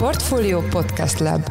Portfolio Podcast Lab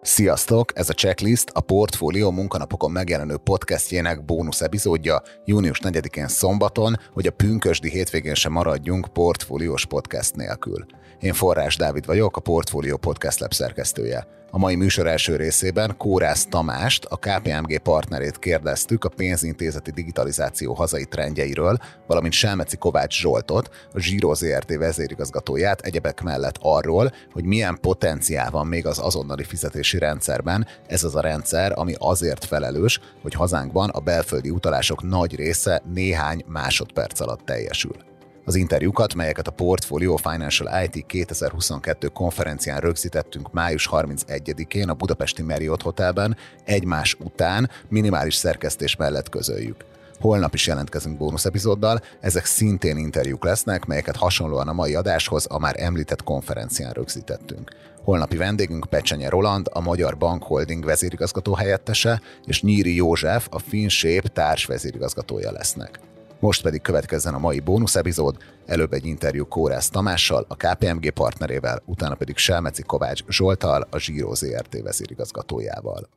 Sziasztok! Ez a checklist a Portfólió munkanapokon megjelenő podcastjének bónusz epizódja június 4-én szombaton, hogy a pünkösdi hétvégén sem maradjunk portfóliós podcast nélkül. Én Forrás Dávid vagyok, a Portfólió Podcast Lab szerkesztője. A mai műsor első részében Kórász Tamást, a KPMG partnerét kérdeztük a pénzintézeti digitalizáció hazai trendjeiről, valamint Selmeci Kovács Zsoltot, a Zsíró ZRT vezérigazgatóját egyebek mellett arról, hogy milyen potenciál van még az azonnali fizetési rendszerben. Ez az a rendszer, ami azért felelős, hogy hazánkban a belföldi utalások nagy része néhány másodperc alatt teljesül. Az interjúkat, melyeket a Portfolio Financial IT 2022 konferencián rögzítettünk május 31-én a Budapesti Marriott Hotelben egymás után minimális szerkesztés mellett közöljük. Holnap is jelentkezünk bónusz epizóddal, ezek szintén interjúk lesznek, melyeket hasonlóan a mai adáshoz a már említett konferencián rögzítettünk. Holnapi vendégünk Pecsenye Roland, a Magyar Bank Holding vezérigazgató helyettese, és Nyíri József, a FinShape társ vezérigazgatója lesznek. Most pedig következzen a mai bónusz epizód, előbb egy interjú Kórász Tamással, a KPMG partnerével, utána pedig Selmeci Kovács Zsoltal, a Zsíró ZRT vezérigazgatójával.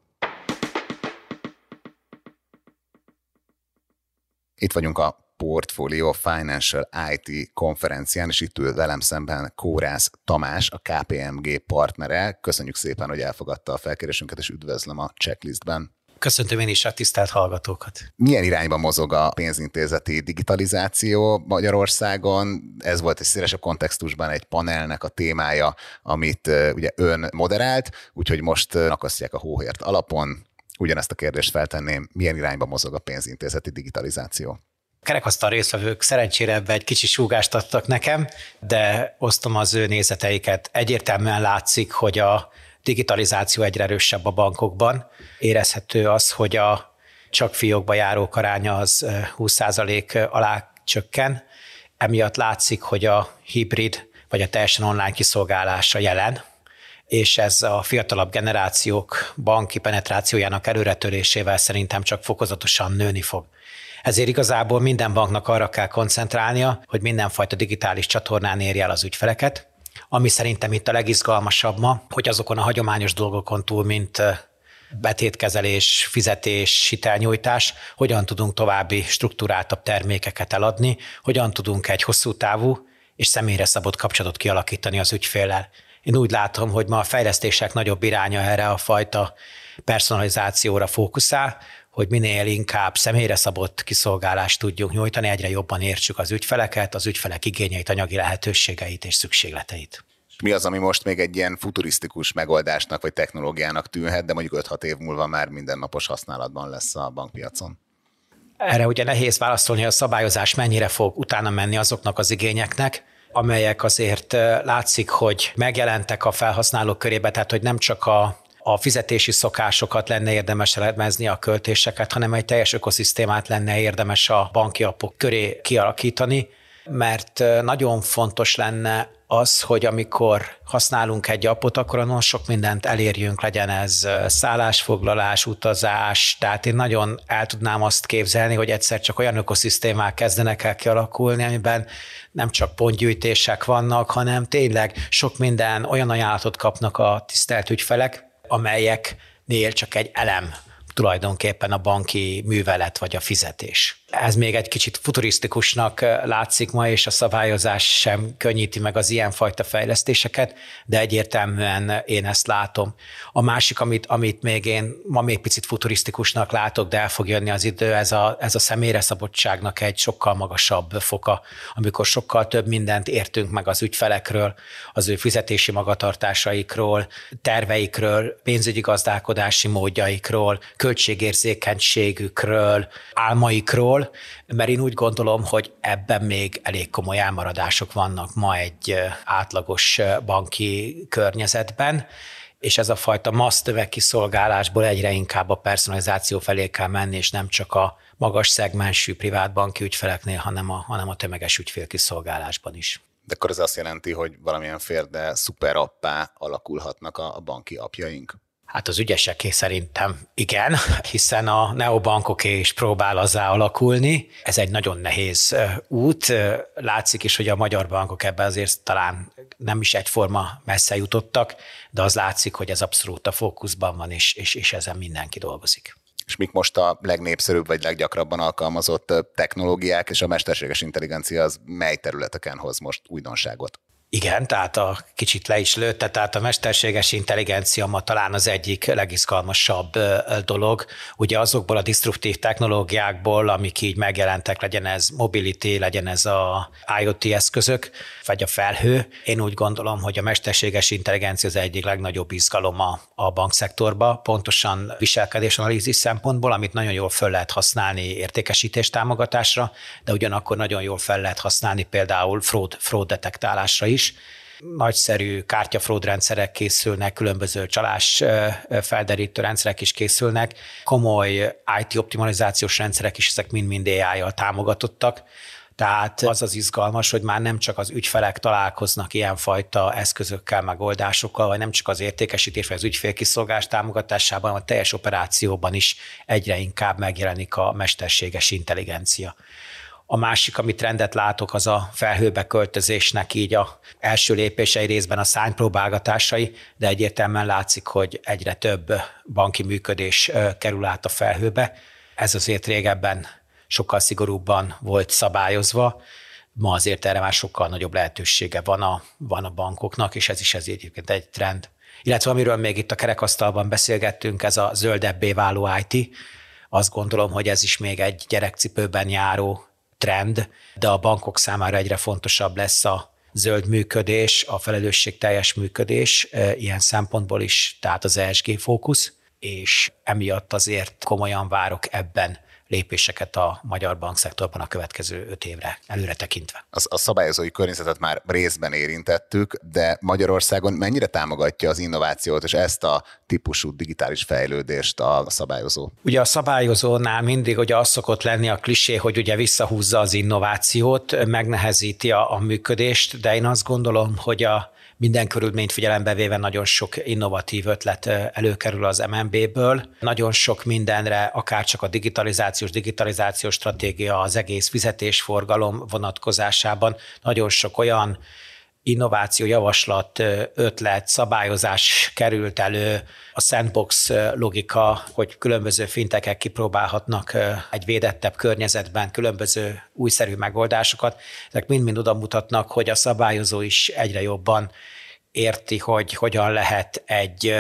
Itt vagyunk a Portfolio Financial IT konferencián, és itt ül velem szemben Kórász Tamás, a KPMG partnere. Köszönjük szépen, hogy elfogadta a felkérésünket, és üdvözlöm a checklistben. Köszöntöm én is a tisztelt hallgatókat. Milyen irányba mozog a pénzintézeti digitalizáció Magyarországon? Ez volt egy szélesebb kontextusban egy panelnek a témája, amit ugye ön moderált, úgyhogy most akasztják a hóhért alapon. Ugyanezt a kérdést feltenném, milyen irányba mozog a pénzintézeti digitalizáció? kerekasztal részvevők szerencsére ebbe egy kicsi súgást adtak nekem, de osztom az ő nézeteiket. Egyértelműen látszik, hogy a digitalizáció egyre erősebb a bankokban. Érezhető az, hogy a csak fiókba járók aránya az 20% alá csökken. Emiatt látszik, hogy a hibrid vagy a teljesen online kiszolgálása jelen, és ez a fiatalabb generációk banki penetrációjának előretörésével szerintem csak fokozatosan nőni fog. Ezért igazából minden banknak arra kell koncentrálnia, hogy mindenfajta digitális csatornán érje el az ügyfeleket, ami szerintem itt a legizgalmasabb ma, hogy azokon a hagyományos dolgokon túl, mint betétkezelés, fizetés, hitelnyújtás, hogyan tudunk további struktúráltabb termékeket eladni, hogyan tudunk egy hosszú távú és személyre szabott kapcsolatot kialakítani az ügyféllel. Én úgy látom, hogy ma a fejlesztések nagyobb iránya erre a fajta personalizációra fókuszál, hogy minél inkább személyre szabott kiszolgálást tudjunk nyújtani, egyre jobban értsük az ügyfeleket, az ügyfelek igényeit, anyagi lehetőségeit és szükségleteit. Mi az, ami most még egy ilyen futurisztikus megoldásnak vagy technológiának tűnhet, de mondjuk 5-6 év múlva már mindennapos használatban lesz a bankpiacon? Erre ugye nehéz válaszolni, a szabályozás mennyire fog utána menni azoknak az igényeknek, amelyek azért látszik, hogy megjelentek a felhasználók körébe, tehát hogy nem csak a a fizetési szokásokat lenne érdemes elemezni, a költéseket, hanem egy teljes ökoszisztémát lenne érdemes a banki appok köré kialakítani, mert nagyon fontos lenne az, hogy amikor használunk egy appot, akkor nagyon sok mindent elérjünk, legyen ez szállásfoglalás, utazás, tehát én nagyon el tudnám azt képzelni, hogy egyszer csak olyan ökoszisztémák kezdenek el kialakulni, amiben nem csak pontgyűjtések vannak, hanem tényleg sok minden olyan ajánlatot kapnak a tisztelt ügyfelek, amelyeknél csak egy elem tulajdonképpen a banki művelet vagy a fizetés. Ez még egy kicsit futurisztikusnak látszik ma, és a szabályozás sem könnyíti meg az ilyenfajta fejlesztéseket, de egyértelműen én ezt látom. A másik, amit, amit még én ma még picit futurisztikusnak látok, de el fog jönni az idő, ez a, ez a személyre szabadságnak egy sokkal magasabb foka, amikor sokkal több mindent értünk meg az ügyfelekről, az ő fizetési magatartásaikról, terveikről, pénzügyi gazdálkodási módjaikról, költségérzékenységükről, álmaikról, mert én úgy gondolom, hogy ebben még elég komoly elmaradások vannak ma egy átlagos banki környezetben, és ez a fajta massz tömegkiszolgálásból egyre inkább a personalizáció felé kell menni, és nem csak a magas szegmensű privátbanki ügyfeleknél, hanem a, hanem a tömeges ügyfélkiszolgálásban is. De akkor ez azt jelenti, hogy valamilyen férde szuperappá alakulhatnak a, a banki apjaink? Hát az ügyeseké szerintem igen, hiszen a neobankoké is próbál azzá alakulni. Ez egy nagyon nehéz út. Látszik is, hogy a magyar bankok ebben azért talán nem is egyforma messze jutottak, de az látszik, hogy ez abszolút a fókuszban van, és, és, és ezen mindenki dolgozik és mik most a legnépszerűbb vagy leggyakrabban alkalmazott technológiák, és a mesterséges intelligencia az mely területeken hoz most újdonságot? Igen, tehát a kicsit le is lőtte, tehát a mesterséges intelligencia ma talán az egyik legizgalmasabb dolog. Ugye azokból a disruptív technológiákból, amik így megjelentek, legyen ez mobility, legyen ez a IoT eszközök, vagy a felhő. Én úgy gondolom, hogy a mesterséges intelligencia az egyik legnagyobb izgalom a, a bankszektorba, pontosan viselkedésanalízis szempontból, amit nagyon jól föl lehet használni értékesítés támogatásra, de ugyanakkor nagyon jól fel lehet használni például fraud, fraud detektálásra is is. Nagyszerű kártyafraud rendszerek készülnek, különböző csalás felderítő rendszerek is készülnek, komoly IT optimalizációs rendszerek is, ezek mind-mind AI-jal támogatottak. Tehát az az izgalmas, hogy már nem csak az ügyfelek találkoznak ilyenfajta eszközökkel, megoldásokkal, vagy nem csak az értékesítés vagy az ügyfélkiszolgás támogatásában, hanem a teljes operációban is egyre inkább megjelenik a mesterséges intelligencia. A másik, amit rendet látok, az a felhőbe költözésnek így a első lépései részben a szánypróbálgatásai, de egyértelműen látszik, hogy egyre több banki működés kerül át a felhőbe. Ez azért régebben sokkal szigorúbban volt szabályozva, ma azért erre már sokkal nagyobb lehetősége van a, van a bankoknak, és ez is ez egyébként egy trend. Illetve amiről még itt a kerekasztalban beszélgettünk, ez a zöldebbé váló IT. Azt gondolom, hogy ez is még egy gyerekcipőben járó trend, de a bankok számára egyre fontosabb lesz a zöld működés, a felelősségteljes működés e, ilyen szempontból is, tehát az ESG fókusz, és emiatt azért komolyan várok ebben lépéseket a magyar bankszektorban a következő öt évre előre tekintve. Az, a szabályozói környezetet már részben érintettük, de Magyarországon mennyire támogatja az innovációt és ezt a típusú digitális fejlődést a szabályozó? Ugye a szabályozónál mindig ugye az szokott lenni a klisé, hogy ugye visszahúzza az innovációt, megnehezíti a, a működést, de én azt gondolom, hogy a minden körülményt figyelembe véve nagyon sok innovatív ötlet előkerül az MNB-ből. Nagyon sok mindenre, akár csak a digitalizációs, digitalizációs stratégia, az egész fizetésforgalom vonatkozásában nagyon sok olyan innováció, javaslat, ötlet, szabályozás került elő, a sandbox logika, hogy különböző fintekek kipróbálhatnak egy védettebb környezetben különböző újszerű megoldásokat. Ezek mind-mind oda mutatnak, hogy a szabályozó is egyre jobban érti, hogy hogyan lehet egy,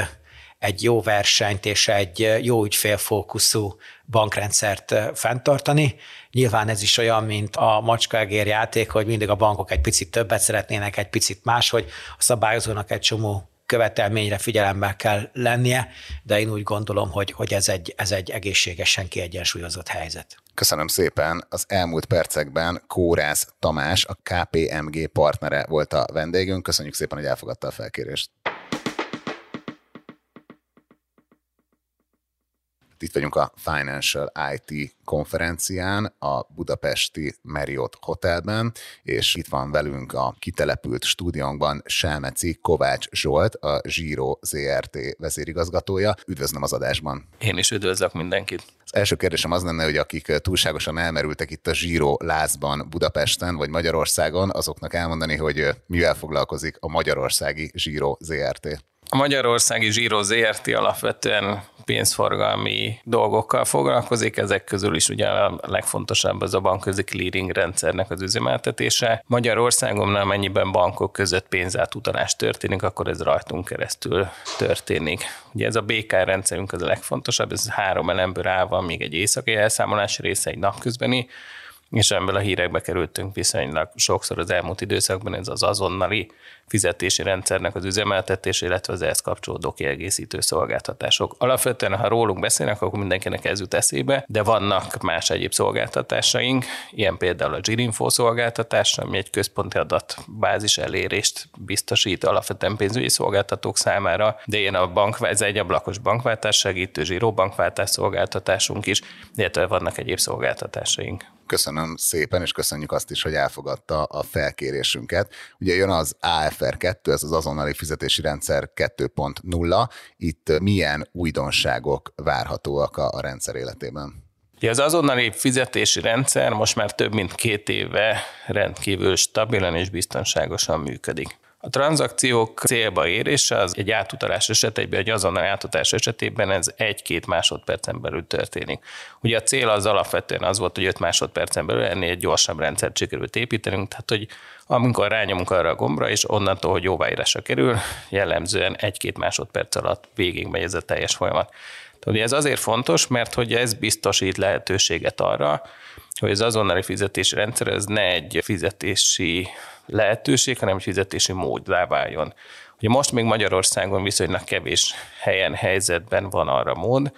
egy jó versenyt és egy jó ügyfélfókuszú bankrendszert fenntartani. Nyilván ez is olyan, mint a macskaegér játék, hogy mindig a bankok egy picit többet szeretnének, egy picit más, hogy a szabályozónak egy csomó követelményre figyelemmel kell lennie, de én úgy gondolom, hogy, hogy ez, egy, ez egy egészségesen kiegyensúlyozott helyzet. Köszönöm szépen. Az elmúlt percekben Kórász Tamás, a KPMG partnere volt a vendégünk. Köszönjük szépen, hogy elfogadta a felkérést. Itt vagyunk a Financial IT konferencián, a budapesti Marriott Hotelben, és itt van velünk a kitelepült stúdiónkban Selmeci Kovács Zsolt, a Zsíró ZRT vezérigazgatója. Üdvözlöm az adásban. Én is üdvözlök mindenkit. Az első kérdésem az lenne, hogy akik túlságosan elmerültek itt a Zsíró lázban Budapesten vagy Magyarországon, azoknak elmondani, hogy mivel foglalkozik a Magyarországi Zsíró ZRT. A Magyarországi Zsíró ZRT alapvetően pénzforgalmi dolgokkal foglalkozik, ezek közül is ugye a legfontosabb az a bankközi clearing rendszernek az üzemeltetése. Magyarországon mennyiben bankok között pénzátutalás történik, akkor ez rajtunk keresztül történik. Ugye ez a BK rendszerünk az a legfontosabb, ez három elemből áll van, még egy éjszakai elszámolás része, egy napközbeni, és ebből a hírekbe kerültünk viszonylag sokszor az elmúlt időszakban, ez az azonnali fizetési rendszernek az üzemeltetés, illetve az ehhez kapcsolódó kiegészítő szolgáltatások. Alapvetően, ha rólunk beszélnek, akkor mindenkinek ez jut eszébe, de vannak más egyéb szolgáltatásaink, ilyen például a Girinfo szolgáltatás, ami egy központi adatbázis elérést biztosít alapvetően pénzügyi szolgáltatók számára, de ilyen a bank, ez egy ablakos bankváltás segítő, zsíró bankváltás szolgáltatásunk is, illetve vannak egyéb szolgáltatásaink. Köszönöm szépen, és köszönjük azt is, hogy elfogadta a felkérésünket. Ugye jön az AFR2, ez az azonnali fizetési rendszer 2.0. Itt milyen újdonságok várhatóak a, rendszer életében? Ja, az azonnali fizetési rendszer most már több mint két éve rendkívül stabilan és biztonságosan működik. A tranzakciók célba érése az egy átutalás esetében, egy azonnal átutalás esetében ez egy-két másodpercen belül történik. Ugye a cél az alapvetően az volt, hogy 5 másodpercen belül ennél egy gyorsabb rendszert sikerült építenünk, tehát hogy amikor rányomunk arra a gombra, és onnantól, hogy jóváírásra kerül, jellemzően egy-két másodperc alatt végig megy ez a teljes folyamat. Tehát ez azért fontos, mert hogy ez biztosít lehetőséget arra, hogy az azonnali fizetési rendszer ez ne egy fizetési lehetőség, hanem fizetési móddá váljon. Ugye most még Magyarországon viszonylag kevés helyen, helyzetben van arra mód,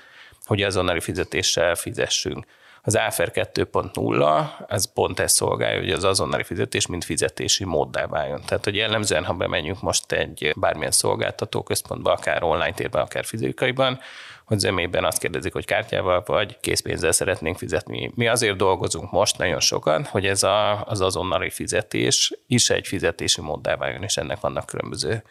hogy azonnali fizetéssel fizessünk. Az AFR 2.0, ez pont ezt szolgálja, hogy az azonnali fizetés mint fizetési móddá váljon. Tehát, hogy jellemzően, ha bemegyünk most egy bármilyen szolgáltató központba, akár online térben, akár fizikaiban, hogy zömében azt kérdezik, hogy kártyával vagy készpénzzel szeretnénk fizetni. Mi azért dolgozunk most nagyon sokan, hogy ez a, az azonnali fizetés is egy fizetési móddá váljon, és ennek vannak különböző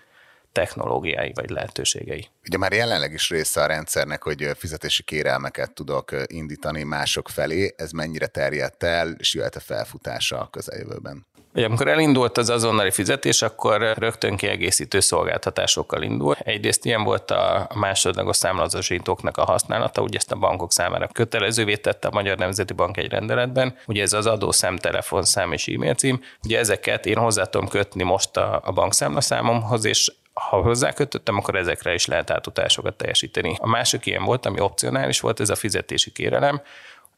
technológiái vagy lehetőségei. Ugye már jelenleg is része a rendszernek, hogy fizetési kérelmeket tudok indítani mások felé. Ez mennyire terjedt el, és jöhet a felfutása a közeljövőben? Ugye, amikor elindult az azonnali fizetés, akkor rögtön kiegészítő szolgáltatásokkal indul. Egyrészt ilyen volt a másodlagos számlazasítóknak a használata, ugye ezt a bankok számára kötelezővé tette a Magyar Nemzeti Bank egy rendeletben. Ugye ez az adószám, telefonszám és e-mail cím. Ugye ezeket én hozzá tudom kötni most a, a bankszámlaszámomhoz, és ha hozzákötöttem, akkor ezekre is lehet átutalásokat teljesíteni. A másik ilyen volt, ami opcionális volt, ez a fizetési kérelem.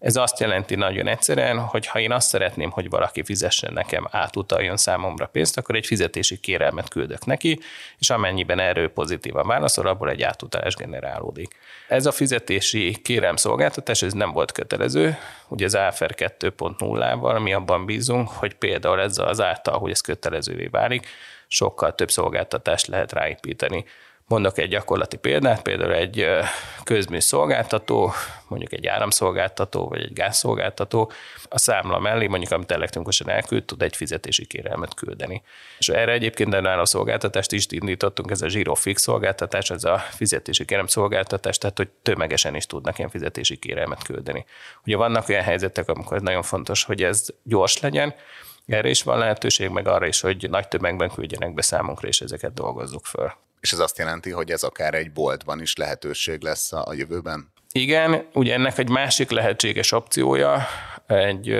Ez azt jelenti nagyon egyszerűen, hogy ha én azt szeretném, hogy valaki fizessen nekem, átutaljon számomra pénzt, akkor egy fizetési kérelmet küldök neki, és amennyiben erről pozitívan válaszol, abból egy átutalás generálódik. Ez a fizetési kérem szolgáltatás, ez nem volt kötelező, ugye az AFR 2.0-val mi abban bízunk, hogy például ez az által, hogy ez kötelezővé válik, sokkal több szolgáltatást lehet ráépíteni. Mondok egy gyakorlati példát, például egy közmű szolgáltató, mondjuk egy áramszolgáltató, vagy egy gázszolgáltató, a számla mellé, mondjuk amit elektronikusan elküld, tud egy fizetési kérelmet küldeni. És erre egyébként a szolgáltatást is indítottunk, ez a Giro Fix szolgáltatás, ez a fizetési kérem szolgáltatás, tehát hogy tömegesen is tudnak ilyen fizetési kérelmet küldeni. Ugye vannak olyan helyzetek, amikor nagyon fontos, hogy ez gyors legyen, erre is van lehetőség, meg arra is, hogy nagy tömegben küldjenek be számunkra, és ezeket dolgozzuk föl. És ez azt jelenti, hogy ez akár egy boltban is lehetőség lesz a jövőben? Igen, ugye ennek egy másik lehetséges opciója egy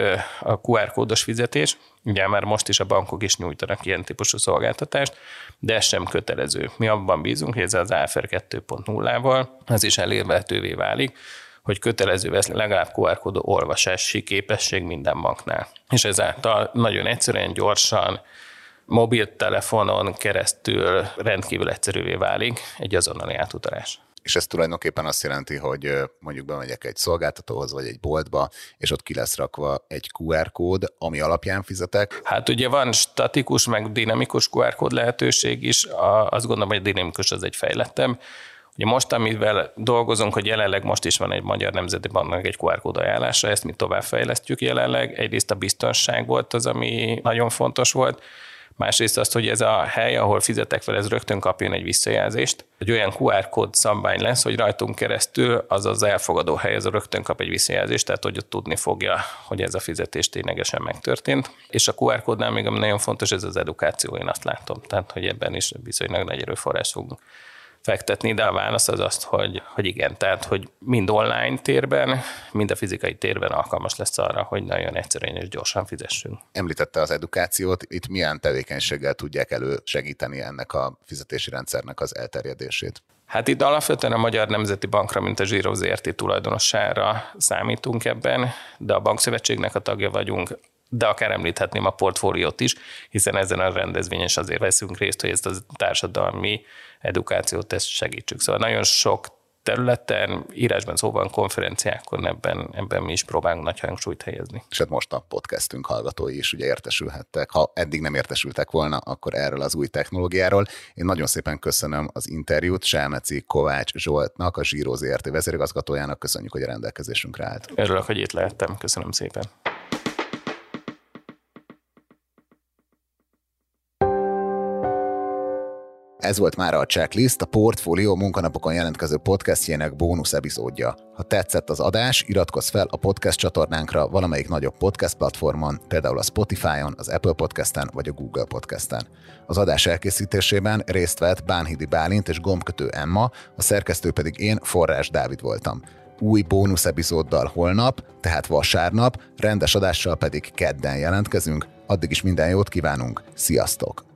a QR kódos fizetés. Ugye már most is a bankok is nyújtanak ilyen típusú szolgáltatást, de ez sem kötelező. Mi abban bízunk, hogy ez az AFR 2.0-val az is elérhetővé válik, hogy kötelező lesz legalább QR kód olvasási képesség minden banknál. És ezáltal nagyon egyszerűen, gyorsan, mobiltelefonon keresztül rendkívül egyszerűvé válik egy azonnali átutalás. És ez tulajdonképpen azt jelenti, hogy mondjuk bemegyek egy szolgáltatóhoz, vagy egy boltba, és ott ki lesz rakva egy QR kód, ami alapján fizetek. Hát ugye van statikus, meg dinamikus QR kód lehetőség is, azt gondolom, hogy a dinamikus az egy fejlettem, Ugye most, amivel dolgozunk, hogy jelenleg most is van egy Magyar Nemzeti Banknak egy QR kód ajánlása, ezt mi továbbfejlesztjük jelenleg. Egyrészt a biztonság volt az, ami nagyon fontos volt, Másrészt azt, hogy ez a hely, ahol fizetek fel, ez rögtön kapjon egy visszajelzést. Egy olyan QR kód szabvány lesz, hogy rajtunk keresztül az az elfogadó hely, ez rögtön kap egy visszajelzést, tehát hogy ott tudni fogja, hogy ez a fizetés ténylegesen megtörtént. És a QR kódnál még ami nagyon fontos, ez az edukáció, én azt látom. Tehát, hogy ebben is viszonylag nagy erőforrás fogunk fektetni, de a válasz az azt, hogy, hogy igen, tehát hogy mind online térben, mind a fizikai térben alkalmas lesz arra, hogy nagyon egyszerűen és gyorsan fizessünk. Említette az edukációt, itt milyen tevékenységgel tudják elősegíteni ennek a fizetési rendszernek az elterjedését? Hát itt alapvetően a Magyar Nemzeti Bankra, mint a Zsíró ZRT tulajdonossára számítunk ebben, de a Bankszövetségnek a tagja vagyunk, de akár említhetném a portfóliót is, hiszen ezen a rendezvényen is azért veszünk részt, hogy ezt a társadalmi edukációt ezt segítsük. Szóval nagyon sok területen, írásban, szóban, konferenciákon ebben, ebben mi is próbálunk nagy hangsúlyt helyezni. És hát most a podcastünk hallgatói is ugye értesülhettek. Ha eddig nem értesültek volna, akkor erről az új technológiáról. Én nagyon szépen köszönöm az interjút Selmeci Kovács Zsoltnak, a Zsíró ZRT vezérigazgatójának. Köszönjük, hogy a rendelkezésünkre állt. Örülök, hogy itt lehettem. Köszönöm szépen. Ez volt már a checklist, a Portfolio munkanapokon jelentkező podcastjének bónusz epizódja. Ha tetszett az adás, iratkozz fel a podcast csatornánkra valamelyik nagyobb podcast platformon, például a Spotify-on, az Apple Podcast-en vagy a Google Podcast-en. Az adás elkészítésében részt vett Bánhidi Bálint és gombkötő Emma, a szerkesztő pedig én, Forrás Dávid voltam. Új bónusz epizóddal holnap, tehát vasárnap, rendes adással pedig kedden jelentkezünk. Addig is minden jót kívánunk, sziasztok!